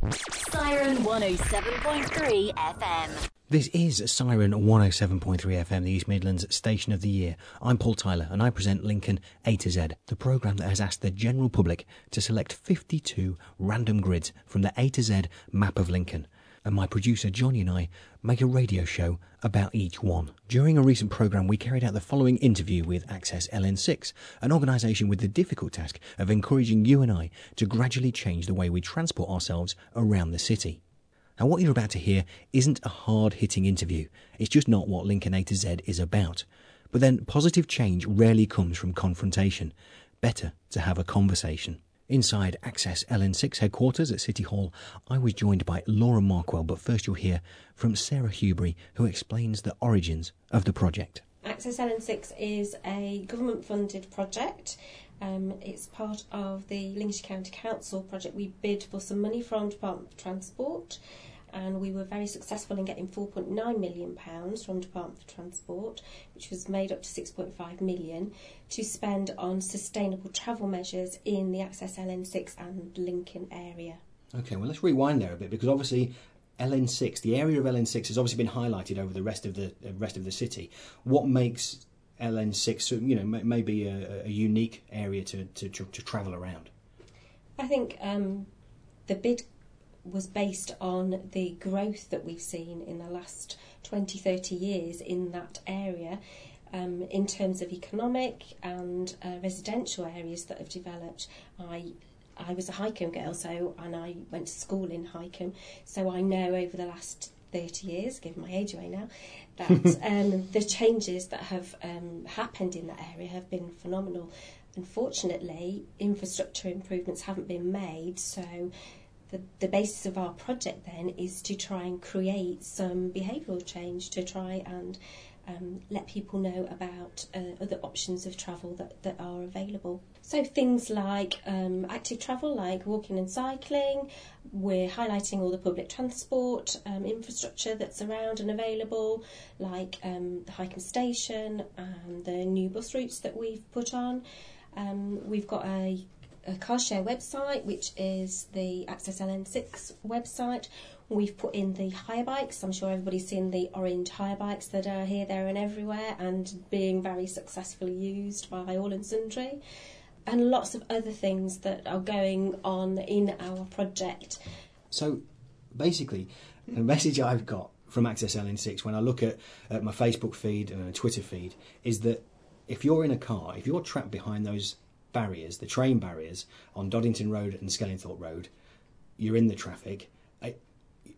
Siren 107.3 FM. This is Siren 107.3 FM, the East Midlands Station of the Year. I'm Paul Tyler and I present Lincoln A to Z, the programme that has asked the general public to select 52 random grids from the A to Z map of Lincoln. And my producer Johnny and I make a radio show about each one. During a recent programme, we carried out the following interview with Access LN6, an organisation with the difficult task of encouraging you and I to gradually change the way we transport ourselves around the city. Now, what you're about to hear isn't a hard hitting interview. It's just not what Lincoln A to Z is about. But then, positive change rarely comes from confrontation. Better to have a conversation. Inside Access LN6 headquarters at City Hall, I was joined by Laura Markwell, but first you'll hear from Sarah Hubery, who explains the origins of the project. Access LN6 is a government funded project. Um, it's part of the Lincolnshire County Council project. We bid for some money from Department of Transport and we were very successful in getting 4.9 million pounds from Department for Transport, which was made up to 6.5 million, to spend on sustainable travel measures in the Access LN6 and Lincoln area. Okay, well let's rewind there a bit because obviously LN6, the area of LN6 has obviously been highlighted over the rest of the uh, rest of the city. What makes LN6, you know, maybe a, a unique area to, to, to, to travel around? I think um, the bid was based on the growth that we've seen in the last 20, 30 years in that area. Um, in terms of economic and uh, residential areas that have developed, I I was a Hykeham girl, so and I went to school in Hykeham, so I know over the last 30 years, given my age away now, that um, the changes that have um, happened in that area have been phenomenal. Unfortunately, infrastructure improvements haven't been made, so the, the basis of our project then is to try and create some behavioural change to try and um, let people know about uh, other options of travel that, that are available. So things like um, active travel, like walking and cycling. We're highlighting all the public transport um, infrastructure that's around and available, like um, the Hykeham station and the new bus routes that we've put on. Um, we've got a a car share website, which is the Access LN6 website. We've put in the hire bikes. I'm sure everybody's seen the orange hire bikes that are here, there, and everywhere, and being very successfully used by all and sundry. And lots of other things that are going on in our project. So, basically, the message I've got from Access LN6 when I look at, at my Facebook feed and Twitter feed is that if you're in a car, if you're trapped behind those barriers, the train barriers on Doddington Road and Skellingthorpe Road, you're in the traffic.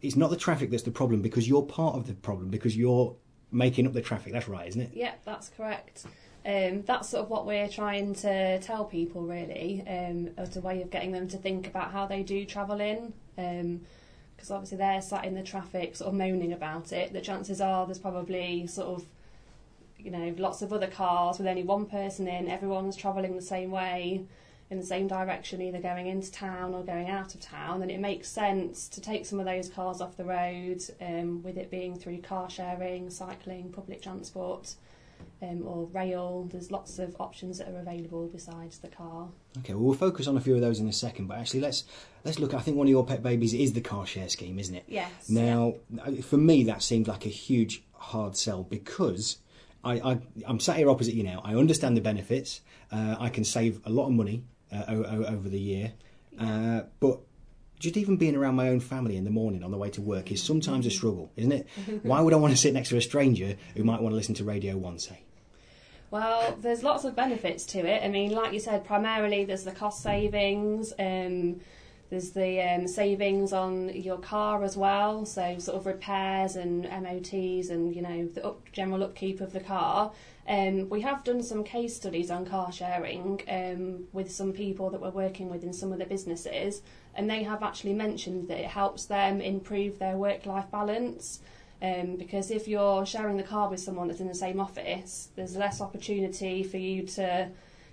It's not the traffic that's the problem because you're part of the problem because you're making up the traffic. That's right, isn't it? Yeah, that's correct. Um, that's sort of what we're trying to tell people, really, um, as a way of getting them to think about how they do travel in. Because um, obviously they're sat in the traffic, sort of moaning about it. The chances are there's probably sort of you know, lots of other cars with only one person in, everyone's travelling the same way in the same direction, either going into town or going out of town, then it makes sense to take some of those cars off the road, um, with it being through car sharing, cycling, public transport. Um, or rail. There's lots of options that are available besides the car. Okay, well we'll focus on a few of those in a second, but actually let's let's look. I think one of your pet babies is the car share scheme, isn't it? Yes. Now, yeah. for me, that seemed like a huge hard sell because I, I, am sat here opposite you now. I understand the benefits. Uh, I can save a lot of money uh, o- over the year. Uh, but just even being around my own family in the morning on the way to work is sometimes a struggle, isn't it? Why would I want to sit next to a stranger who might want to listen to Radio 1, say? Well, there's lots of benefits to it. I mean, like you said, primarily there's the cost savings. Um, there's the um, savings on your car as well, so sort of repairs and MOTs and you know the up, general upkeep of the car. Um, we have done some case studies on car sharing um, with some people that we're working with in some of the businesses, and they have actually mentioned that it helps them improve their work-life balance. Um, because if you're sharing the car with someone that's in the same office, there's less opportunity for you to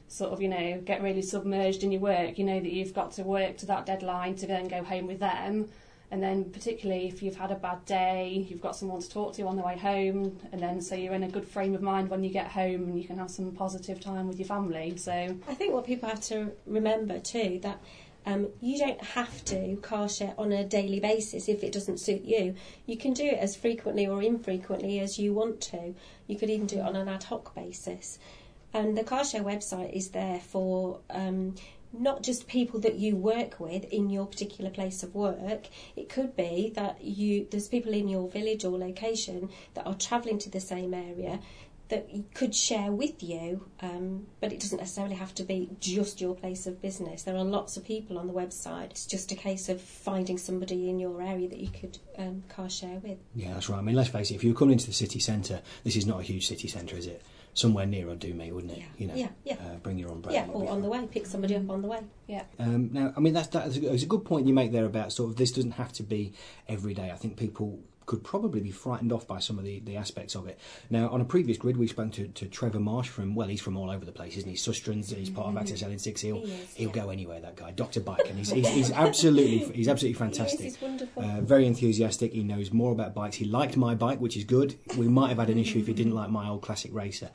sort of, you know, get really submerged in your work. You know that you've got to work to that deadline to then go home with them. And then, particularly if you've had a bad day, you've got someone to talk to on the way home, and then so you're in a good frame of mind when you get home and you can have some positive time with your family. So, I think what people have to remember too that Um, you don't have to car share on a daily basis if it doesn't suit you. You can do it as frequently or infrequently as you want to. You could even do it on an ad hoc basis. And the car share website is there for um, not just people that you work with in your particular place of work. It could be that you there's people in your village or location that are travelling to the same area that you could share with you, um, but it doesn't necessarily have to be just your place of business. There are lots of people on the website. It's just a case of finding somebody in your area that you could um, car share with. Yeah, that's right. I mean, let's face it, if you're coming into the city centre, this is not a huge city centre, is it? Somewhere near would do me, wouldn't it? Yeah, You know, yeah, yeah. Uh, bring your umbrella. Yeah, or on the way, pick somebody up on the way. Yeah. Um, now, I mean, that's, that's a good point you make there about sort of this doesn't have to be every day. I think people could probably be frightened off by some of the, the aspects of it. Now, on a previous grid, we spoke to, to Trevor Marsh from, well, he's from all over the place, isn't he? Sustrans, he's part of Access L 6 He'll. He is, he'll yeah. go anywhere, that guy. Dr. Bike, and he's, he's, he's absolutely he's absolutely fantastic. Yes, he's wonderful. Uh, very enthusiastic. He knows more about bikes. He liked my bike, which is good. We might have had an issue if he didn't like my old classic racer.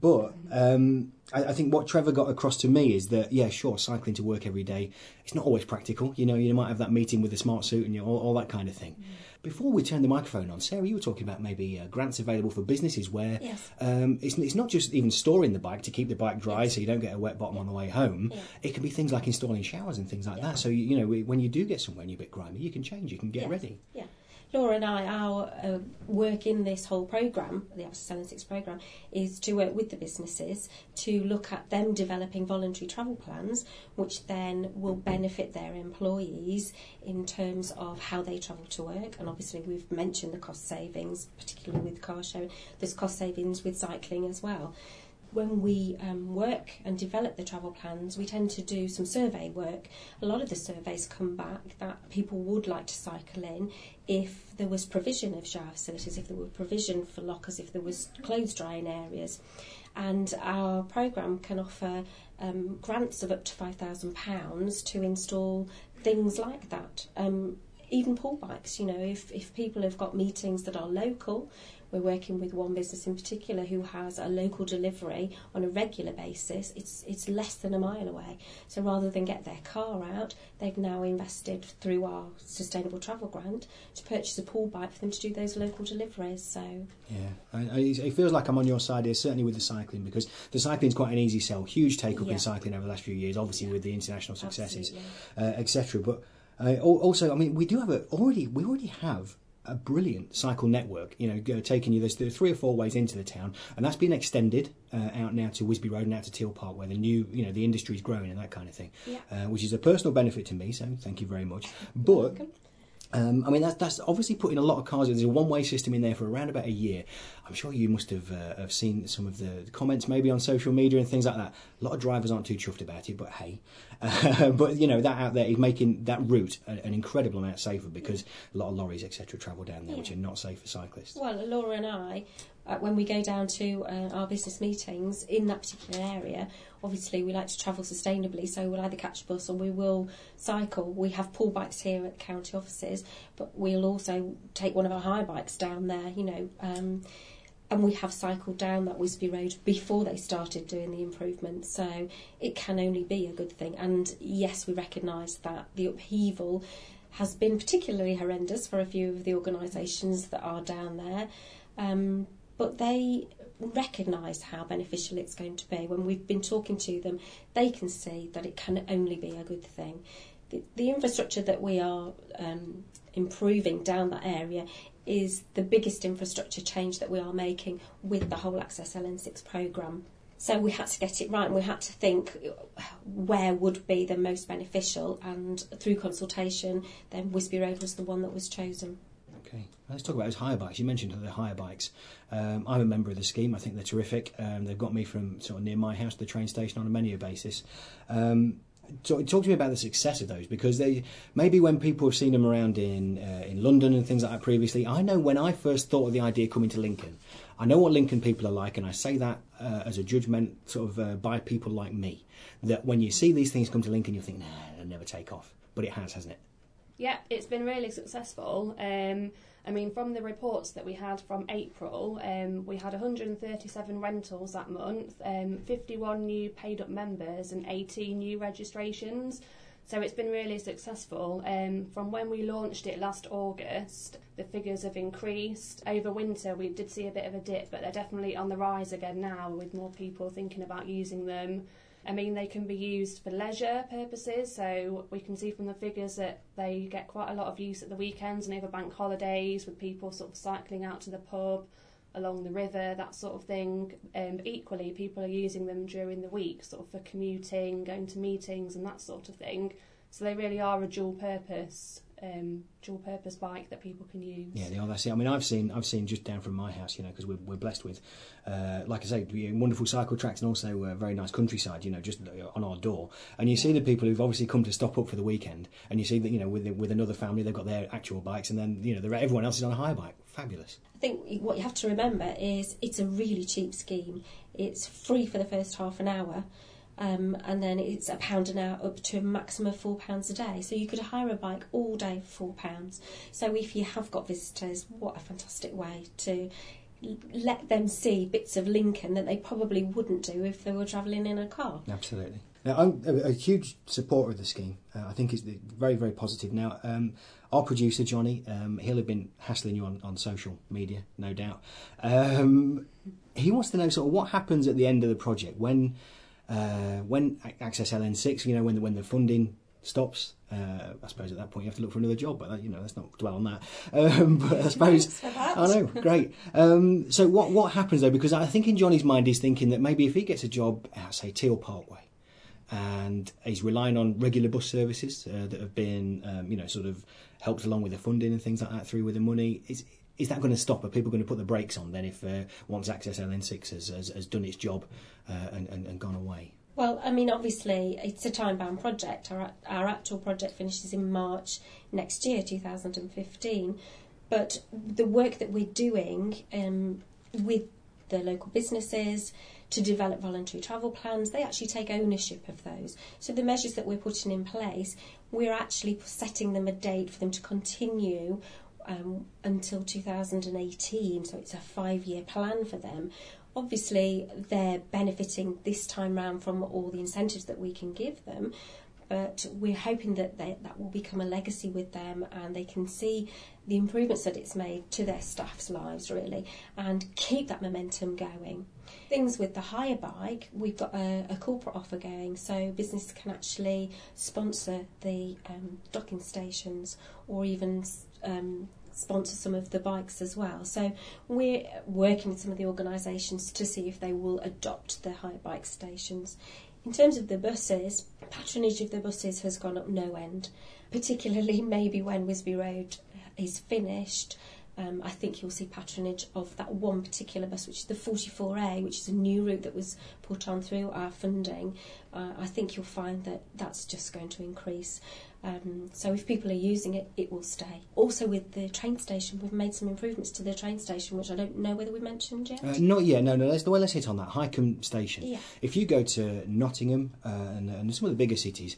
But um, I, I think what Trevor got across to me is that, yeah, sure, cycling to work every day, it's not always practical. You know, you might have that meeting with a smart suit and you know, all, all that kind of thing. Before we turn the microphone on, Sarah, you were talking about maybe uh, grants available for businesses where Yes. um, it's, it's not just even storing the bike to keep the bike dry so you don't get a wet bottom on the way home. Yeah. It can be things like installing showers and things like that. So, you, you know, when you do get somewhere and you're a bit grimy, you can change, you can get Yes. ready. Yeah. Laura and I, our uh, work in this whole programme, the Access LN6 programme, is to work with the businesses to look at them developing voluntary travel plans, which then will benefit their employees in terms of how they travel to work. And obviously, we've mentioned the cost savings, particularly with car sharing. There's cost savings with cycling as well when we um, work and develop the travel plans, we tend to do some survey work. A lot of the surveys come back that people would like to cycle in if there was provision of shower facilities, if there were provision for lockers, if there was clothes drying areas. And our programme can offer um, grants of up to £5,000 to install things like that. Um, even pool bikes, you know, if, if people have got meetings that are local, we're working with one business in particular who has a local delivery on a regular basis. It's it's less than a mile away. So rather than get their car out, they've now invested through our sustainable travel grant to purchase a pool bike for them to do those local deliveries. So Yeah, I, I, it feels like I'm on your side here, certainly with the cycling, because the cycling is quite an easy sell. Huge take up Yeah. in cycling over the last few years, obviously with the international successes, uh, etc. But uh, also, I mean, we do have a already we already have a brilliant cycle network. You know, taking you there's three or four ways into the town, and that's been extended uh, out now to Whisby Road and out to Teal Park, where the new you know the industry's growing and that kind of thing, Yeah. uh, which is a personal benefit to me. So thank you very much. But. Um, I mean, that's, that's obviously putting a lot of cars. There's a one-way system in there for around about a year. I'm sure you must have uh, have seen some of the comments maybe on social media and things like that. A lot of drivers aren't too chuffed about it, but hey, uh, but you know that out there is making that route an, an incredible amount safer because a lot of lorries etc. travel down there, which are not safe for cyclists. Well, Laura and I, uh, when we go down to uh, our business meetings in that particular area, obviously we like to travel sustainably, so we'll either catch a bus or we will cycle. We have pool bikes here at the county offices, but we'll also take one of our high bikes down there, you know. Um, and we have cycled down that Whisby Road before they started doing the improvements, so it can only be a good thing. And yes, we recognise that the upheaval has been particularly horrendous for a few of the organisations that are down there, um, but they recognise how beneficial it's going to be. When we've been talking to them, they can see that it can only be a good thing. The, the infrastructure that we are um, improving down that area is the biggest infrastructure change that we are making with the whole Access LN6 programme. So we had to get it right and we had to think where would be the most beneficial and through consultation then Whisby Road was the one that was chosen. Okay, let's talk about those hire bikes. You mentioned the hire bikes. Um, I'm a member of the scheme. I think they're terrific. Um, they've got me from sort of near my house to the train station on a menu basis. Um, talk, talk to me about the success of those because they maybe when people have seen them around in uh, in London and things like that previously. I know when I first thought of the idea coming to Lincoln, I know what Lincoln people are like, and I say that uh, as a judgment sort of uh, by people like me. That when you see these things come to Lincoln, you think, nah, they'll never take off, but it has, hasn't it? Yeah, it's been really successful. Um, I mean, from the reports that we had from April, um, we had 137 rentals that month, um, 51 new paid up members, and 18 new registrations. So it's been really successful. Um, from when we launched it last August, the figures have increased. Over winter, we did see a bit of a dip, but they're definitely on the rise again now with more people thinking about using them. I mean, they can be used for leisure purposes, so we can see from the figures that they get quite a lot of use at the weekends and over bank holidays with people sort of cycling out to the pub along the river, that sort of thing. Um, equally, people are using them during the week, sort of for commuting, going to meetings, and that sort of thing. So they really are a dual purpose um, dual purpose bike that people can use. Yeah, they are. That's it. I mean, I've seen I've seen just down from my house, you know, because we're, we're blessed with, uh, like I say, wonderful cycle tracks and also a very nice countryside, you know, just on our door. And you see the people who've obviously come to stop up for the weekend, and you see that you know with with another family, they've got their actual bikes, and then you know everyone else is on a hire bike. Fabulous. I think what you have to remember is it's a really cheap scheme. It's free for the first half an hour. Um, and then it's a pound an hour up to a maximum of four pounds a day. So you could hire a bike all day for four pounds. So if you have got visitors, what a fantastic way to let them see bits of Lincoln that they probably wouldn't do if they were travelling in a car. Absolutely. Now, I'm a, a huge supporter of the scheme. Uh, I think it's very, very positive. Now, um, our producer, Johnny, um, he'll have been hassling you on, on social media, no doubt. Um, he wants to know sort of what happens at the end of the project when uh, when Access LN6, you know, when the, when the funding stops, uh, I suppose at that point you have to look for another job. But uh, you know, let's not dwell on that. Um, but I suppose I know, great. Um, so what what happens though? Because I think in Johnny's mind he's thinking that maybe if he gets a job at say Teal Parkway, and he's relying on regular bus services uh, that have been, um, you know, sort of helped along with the funding and things like that through with the money. Is that going to stop? Are people going to put the brakes on then if uh, once Access LN6 has, has, has done its job uh, and, and, and gone away? Well, I mean, obviously, it's a time bound project. Our, our actual project finishes in March next year, 2015. But the work that we're doing um, with the local businesses to develop voluntary travel plans, they actually take ownership of those. So the measures that we're putting in place, we're actually setting them a date for them to continue um, until 2018, so it's a five year plan for them. Obviously, they're benefiting this time round from all the incentives that we can give them, but we're hoping that they, that will become a legacy with them and they can see the improvements that it's made to their staff's lives, really, and keep that momentum going. Things with the hire bike, we've got a, a corporate offer going, so business can actually sponsor the um, docking stations or even um, sponsor some of the bikes as well. So we're working with some of the organisations to see if they will adopt the hire bike stations. In terms of the buses, patronage of the buses has gone up no end, particularly maybe when Whisby Road is finished. Um, I think you'll see patronage of that one particular bus, which is the 44A, which is a new route that was put on through our funding. Uh, I think you'll find that that's just going to increase. Um, so if people are using it, it will stay. Also with the train station, we've made some improvements to the train station, which I don't know whether we mentioned yet. Uh, not yet. No, no. Let's, well, let's hit on that Hykeham station. Yeah. If you go to Nottingham uh, and, and some of the bigger cities,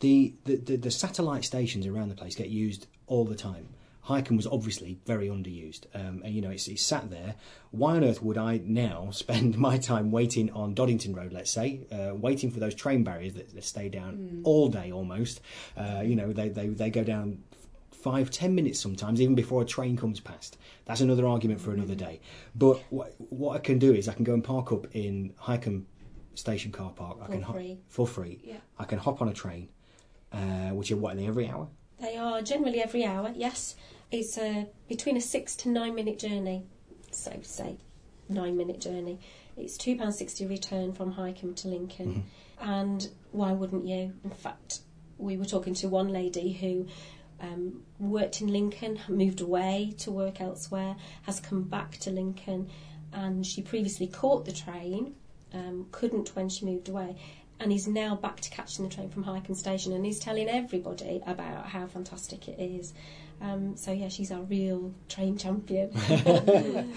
the, the, the, the satellite stations around the place get used all the time. Hykeham was obviously very underused, um, and you know it's, it's, sat there. Why on earth would I now spend my time waiting on Doddington Road, let's say, uh, waiting for those train barriers that, that stay down mm. all day almost? Uh, you know they, they they go down five ten minutes sometimes, even before a train comes past. That's another argument for another day. But what, what I can do is I can go and park up in Hykeham station car park. For I can free. For free. Yeah. I can hop on a train, uh, which are what every hour. They are generally every hour, yes. It's a, between a six to nine minute journey. So, say, nine minute journey. It's £2.60 return from Hykeham to Lincoln. Mm-hmm. And why wouldn't you? In fact, we were talking to one lady who um, worked in Lincoln, moved away to work elsewhere, has come back to Lincoln, and she previously caught the train, um, couldn't when she moved away, and is now back to catching the train from Hykeham Station and he's telling everybody about how fantastic it is. Um, so yeah, she's our real train champion.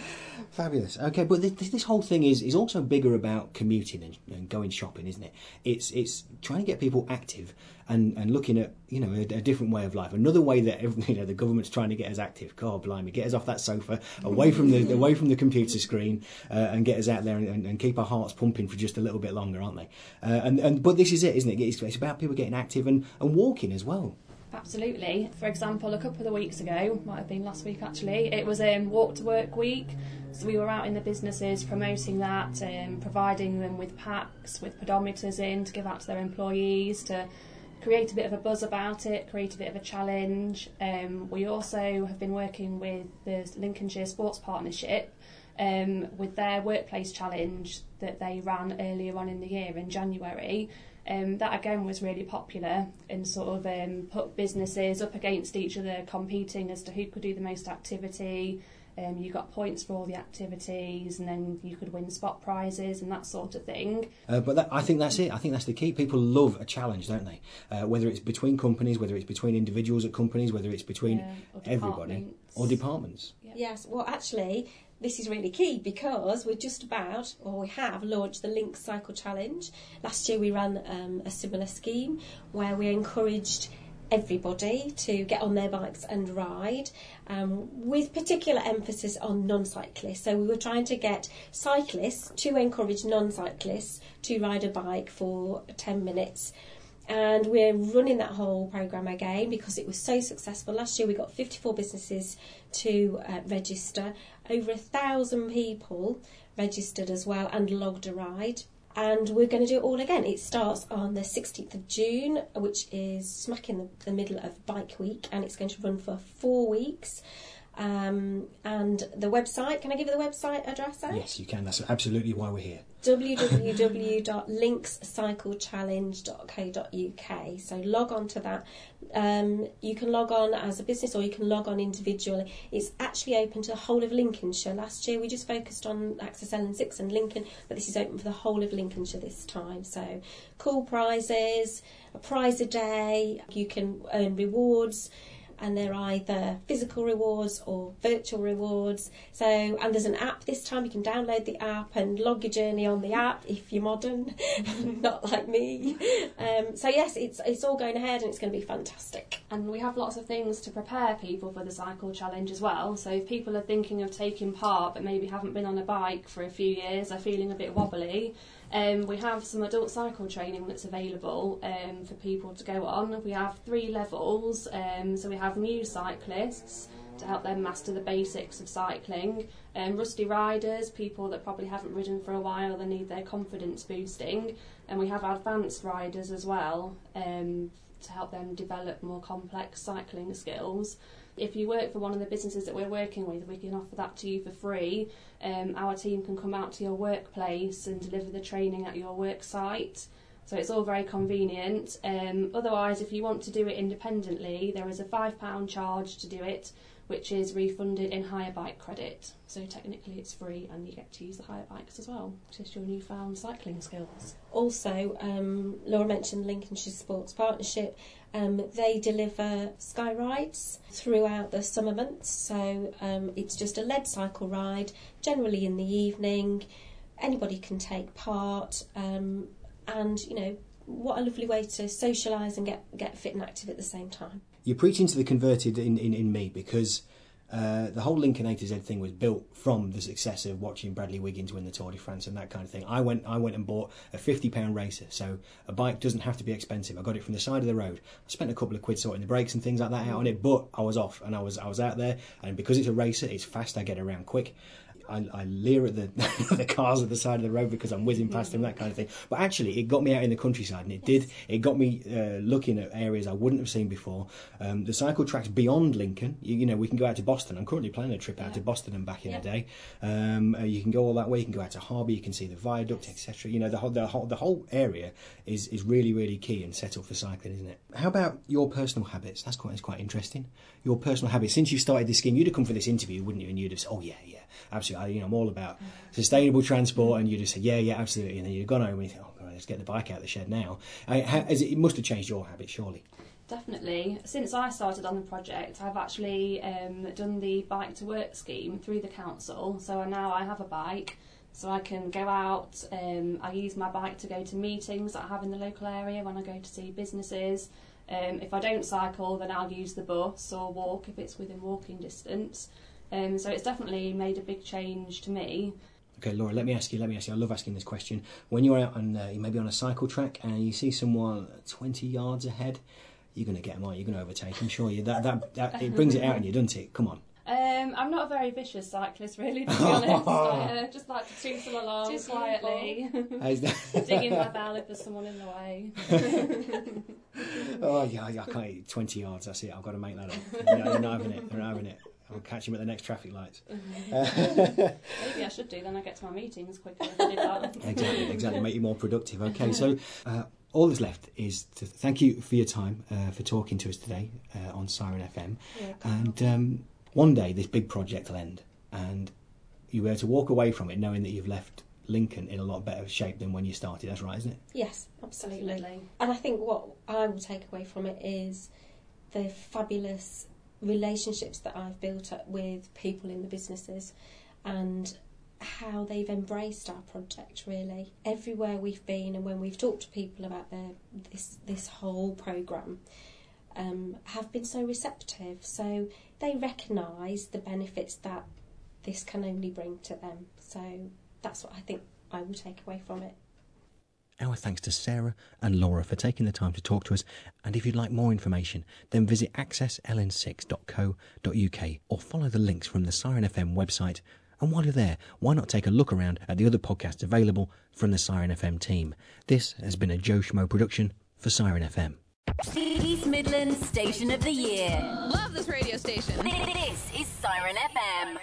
Fabulous. Okay, but this, this whole thing is, is also bigger about commuting and, and going shopping, isn't it? It's it's trying to get people active and, and looking at you know a, a different way of life. Another way that you know the government's trying to get us active. God blimey, get us off that sofa, away from the away from the computer screen, uh, and get us out there and, and, keep our hearts pumping for just a little bit longer, aren't they? Uh, and and but this is it, isn't it? It's, it's about people getting active and, and walking as well. Absolutely. For example, a couple of weeks ago, might have been last week actually, it was um, Walk to Work Week. So we were out in the businesses promoting that, um, providing them with packs with pedometers in to give out to their employees to create a bit of a buzz about it, create a bit of a challenge. Um, we also have been working with the Lincolnshire Sports Partnership um, with their workplace challenge that they ran earlier on in the year in January. Um, that again was really popular and sort of um, put businesses up against each other, competing as to who could do the most activity. Um, you got points for all the activities, and then you could win spot prizes and that sort of thing. Uh, but that, I think that's it. I think that's the key. People love a challenge, don't they? Uh, whether it's between companies, whether it's between individuals at companies, whether it's between Yeah, or everybody or departments. Yes, well, actually, this is really key because we're just about, or we have launched the Lincs Cycle Challenge. Last year we ran um, a similar scheme where we encouraged everybody to get on their bikes and ride um, with particular emphasis on non-cyclists so we were trying to get cyclists to encourage non-cyclists to ride a bike for 10 minutes and we're running that whole program again because it was so successful. Last year we got 54 businesses to uh, register, over a thousand people registered as well and logged a ride. And we're going to do it all again. It starts on the 16th of June, which is smack in the, the middle of Bike Week, and it's going to run for four weeks. Um, and the website, can I give you the website address out? Yes, you can. That's absolutely why we're here. www.lincscyclechallenge.co.uk. So log on to that. Um, you can log on as a business or you can log on individually. It's actually open to the whole of Lincolnshire. Last year we just focused on Access LN6 and Lincoln, but this is open for the whole of Lincolnshire this time. So cool prizes, a prize a day, you can earn rewards and they're either physical rewards or virtual rewards. So, and there's an app this time. You can download the app and log your journey on the app if you're modern, not like me. Um, so yes, it's it's all going ahead and it's going to be fantastic. And we have lots of things to prepare people for the cycle challenge as well. So if people are thinking of taking part but maybe haven't been on a bike for a few years, are feeling a bit wobbly, um, we have some adult cycle training that's available um, for people to go on. We have three levels. Um, so we have new cyclists to help them master the basics of cycling. Um, rusty riders, people that probably haven't ridden for a while, they need their confidence boosting. And we have advanced riders as well um, to help them develop more complex cycling skills. If you work for one of the businesses that we're working with, we can offer that to you for free. Um, our team can come out to your workplace and deliver the training at your work site. So it's all very convenient. Um, otherwise, if you want to do it independently, there is a £5 charge to do it, which is refunded in hire bike credit. So technically, it's free and you get to use the hire bikes as well, just your newfound cycling skills. Also, um, Laura mentioned Lincolnshire Sports Partnership. Um, they deliver sky rides throughout the summer months, so um, it's just a lead cycle ride, generally in the evening. Anybody can take part, um, and you know what a lovely way to socialise and get get fit and active at the same time. You're preaching to the converted in, in, in me because uh, the whole Lincoln A to Z thing was built from the success of watching Bradley Wiggins win the Tour de France and that kind of thing. I went, I went and bought a fifty pound racer, so a bike doesn't have to be expensive. I got it from the side of the road. I spent a couple of quid sorting the brakes and things like that out on it, but I was off and I was, I was out there, and because it's a racer, it's fast. I get around quick. I, I leer at the the cars at the side of the road because I'm whizzing past them, that kind of thing. But actually, it got me out in the countryside, and it did. It got me uh, looking at areas I wouldn't have seen before. Um, the cycle tracks beyond Lincoln. You, you know, we can go out to Boston. I'm currently planning a trip out to Boston and back in Yeah. a day. Um, uh, you can go all that way. You can go out to Harbour. You can see the viaduct, etc. You know, the whole the whole the whole area is is really really key and set up for cycling, isn't it? How about your personal habits? That's quite that's quite interesting. Your personal habits. Since you started this scheme, you'd have come for this interview, wouldn't you? And you'd have said, "Oh yeah, yeah, absolutely. I, you know, I'm all about sustainable transport." And you just said, "Yeah, yeah, absolutely." And then you'd have gone home and you think, "Oh, God, let's get the bike out of the shed now." I, it, it must have changed your habits, surely. Definitely. Since I started on the project, I've actually um, done the bike to work scheme through the council. So now I have a bike, so I can go out. Um, I use my bike to go to meetings that I have in the local area when I go to see businesses. Um, if I don't cycle, then I'll use the bus or walk if it's within walking distance. Um, so it's definitely made a big change to me. Okay, Laura, let me ask you, let me ask you, I love asking this question. When you're out on, uh, you may be on a cycle track and you see someone 20 yards ahead, you're going to get them on, you're going to overtake them, sure. You, that, that, that, it brings it out in you, doesn't it? Come on. Um, I'm not a very vicious cyclist, really, to be honest. I uh, just like to cruise them along Just quietly, How's that? digging my bell if there's someone in the way. oh, yeah, yeah, I can't eat 20 yards, that's it, I've got to make that up. No, you're not having it, you're not having it. I'll catch him at the next traffic lights. Maybe I should do, then I get to my meetings quicker if I do exactly, exactly. Make you more productive. Okay, so uh, all that's left is to thank you for your time, uh, for talking to us today uh, on Siren FM. Yeah. And um, one day this big project will end, and you'll be able to walk away from it knowing that you've left Lincoln in a lot better shape than when you started. That's right, isn't it? Yes, absolutely. Definitely. And I think what I will take away from it is the fabulous relationships that I've built up with people in the businesses and how they've embraced our project really. Everywhere we've been and when we've talked to people about their this this whole program um, have been so receptive. So they recognise the benefits that this can only bring to them. So that's what I think I will take away from it Our thanks to Sarah and Laura for taking the time to talk to us. And if you'd like more information, then visit accessln6.co.uk or follow the links from the Siren FM website. And while you're there, why not take a look around at the other podcasts available from the Siren FM team? This has been a Joe Schmo production for Siren FM. East Midlands Station of the Year. Love this radio station. This is Siren FM.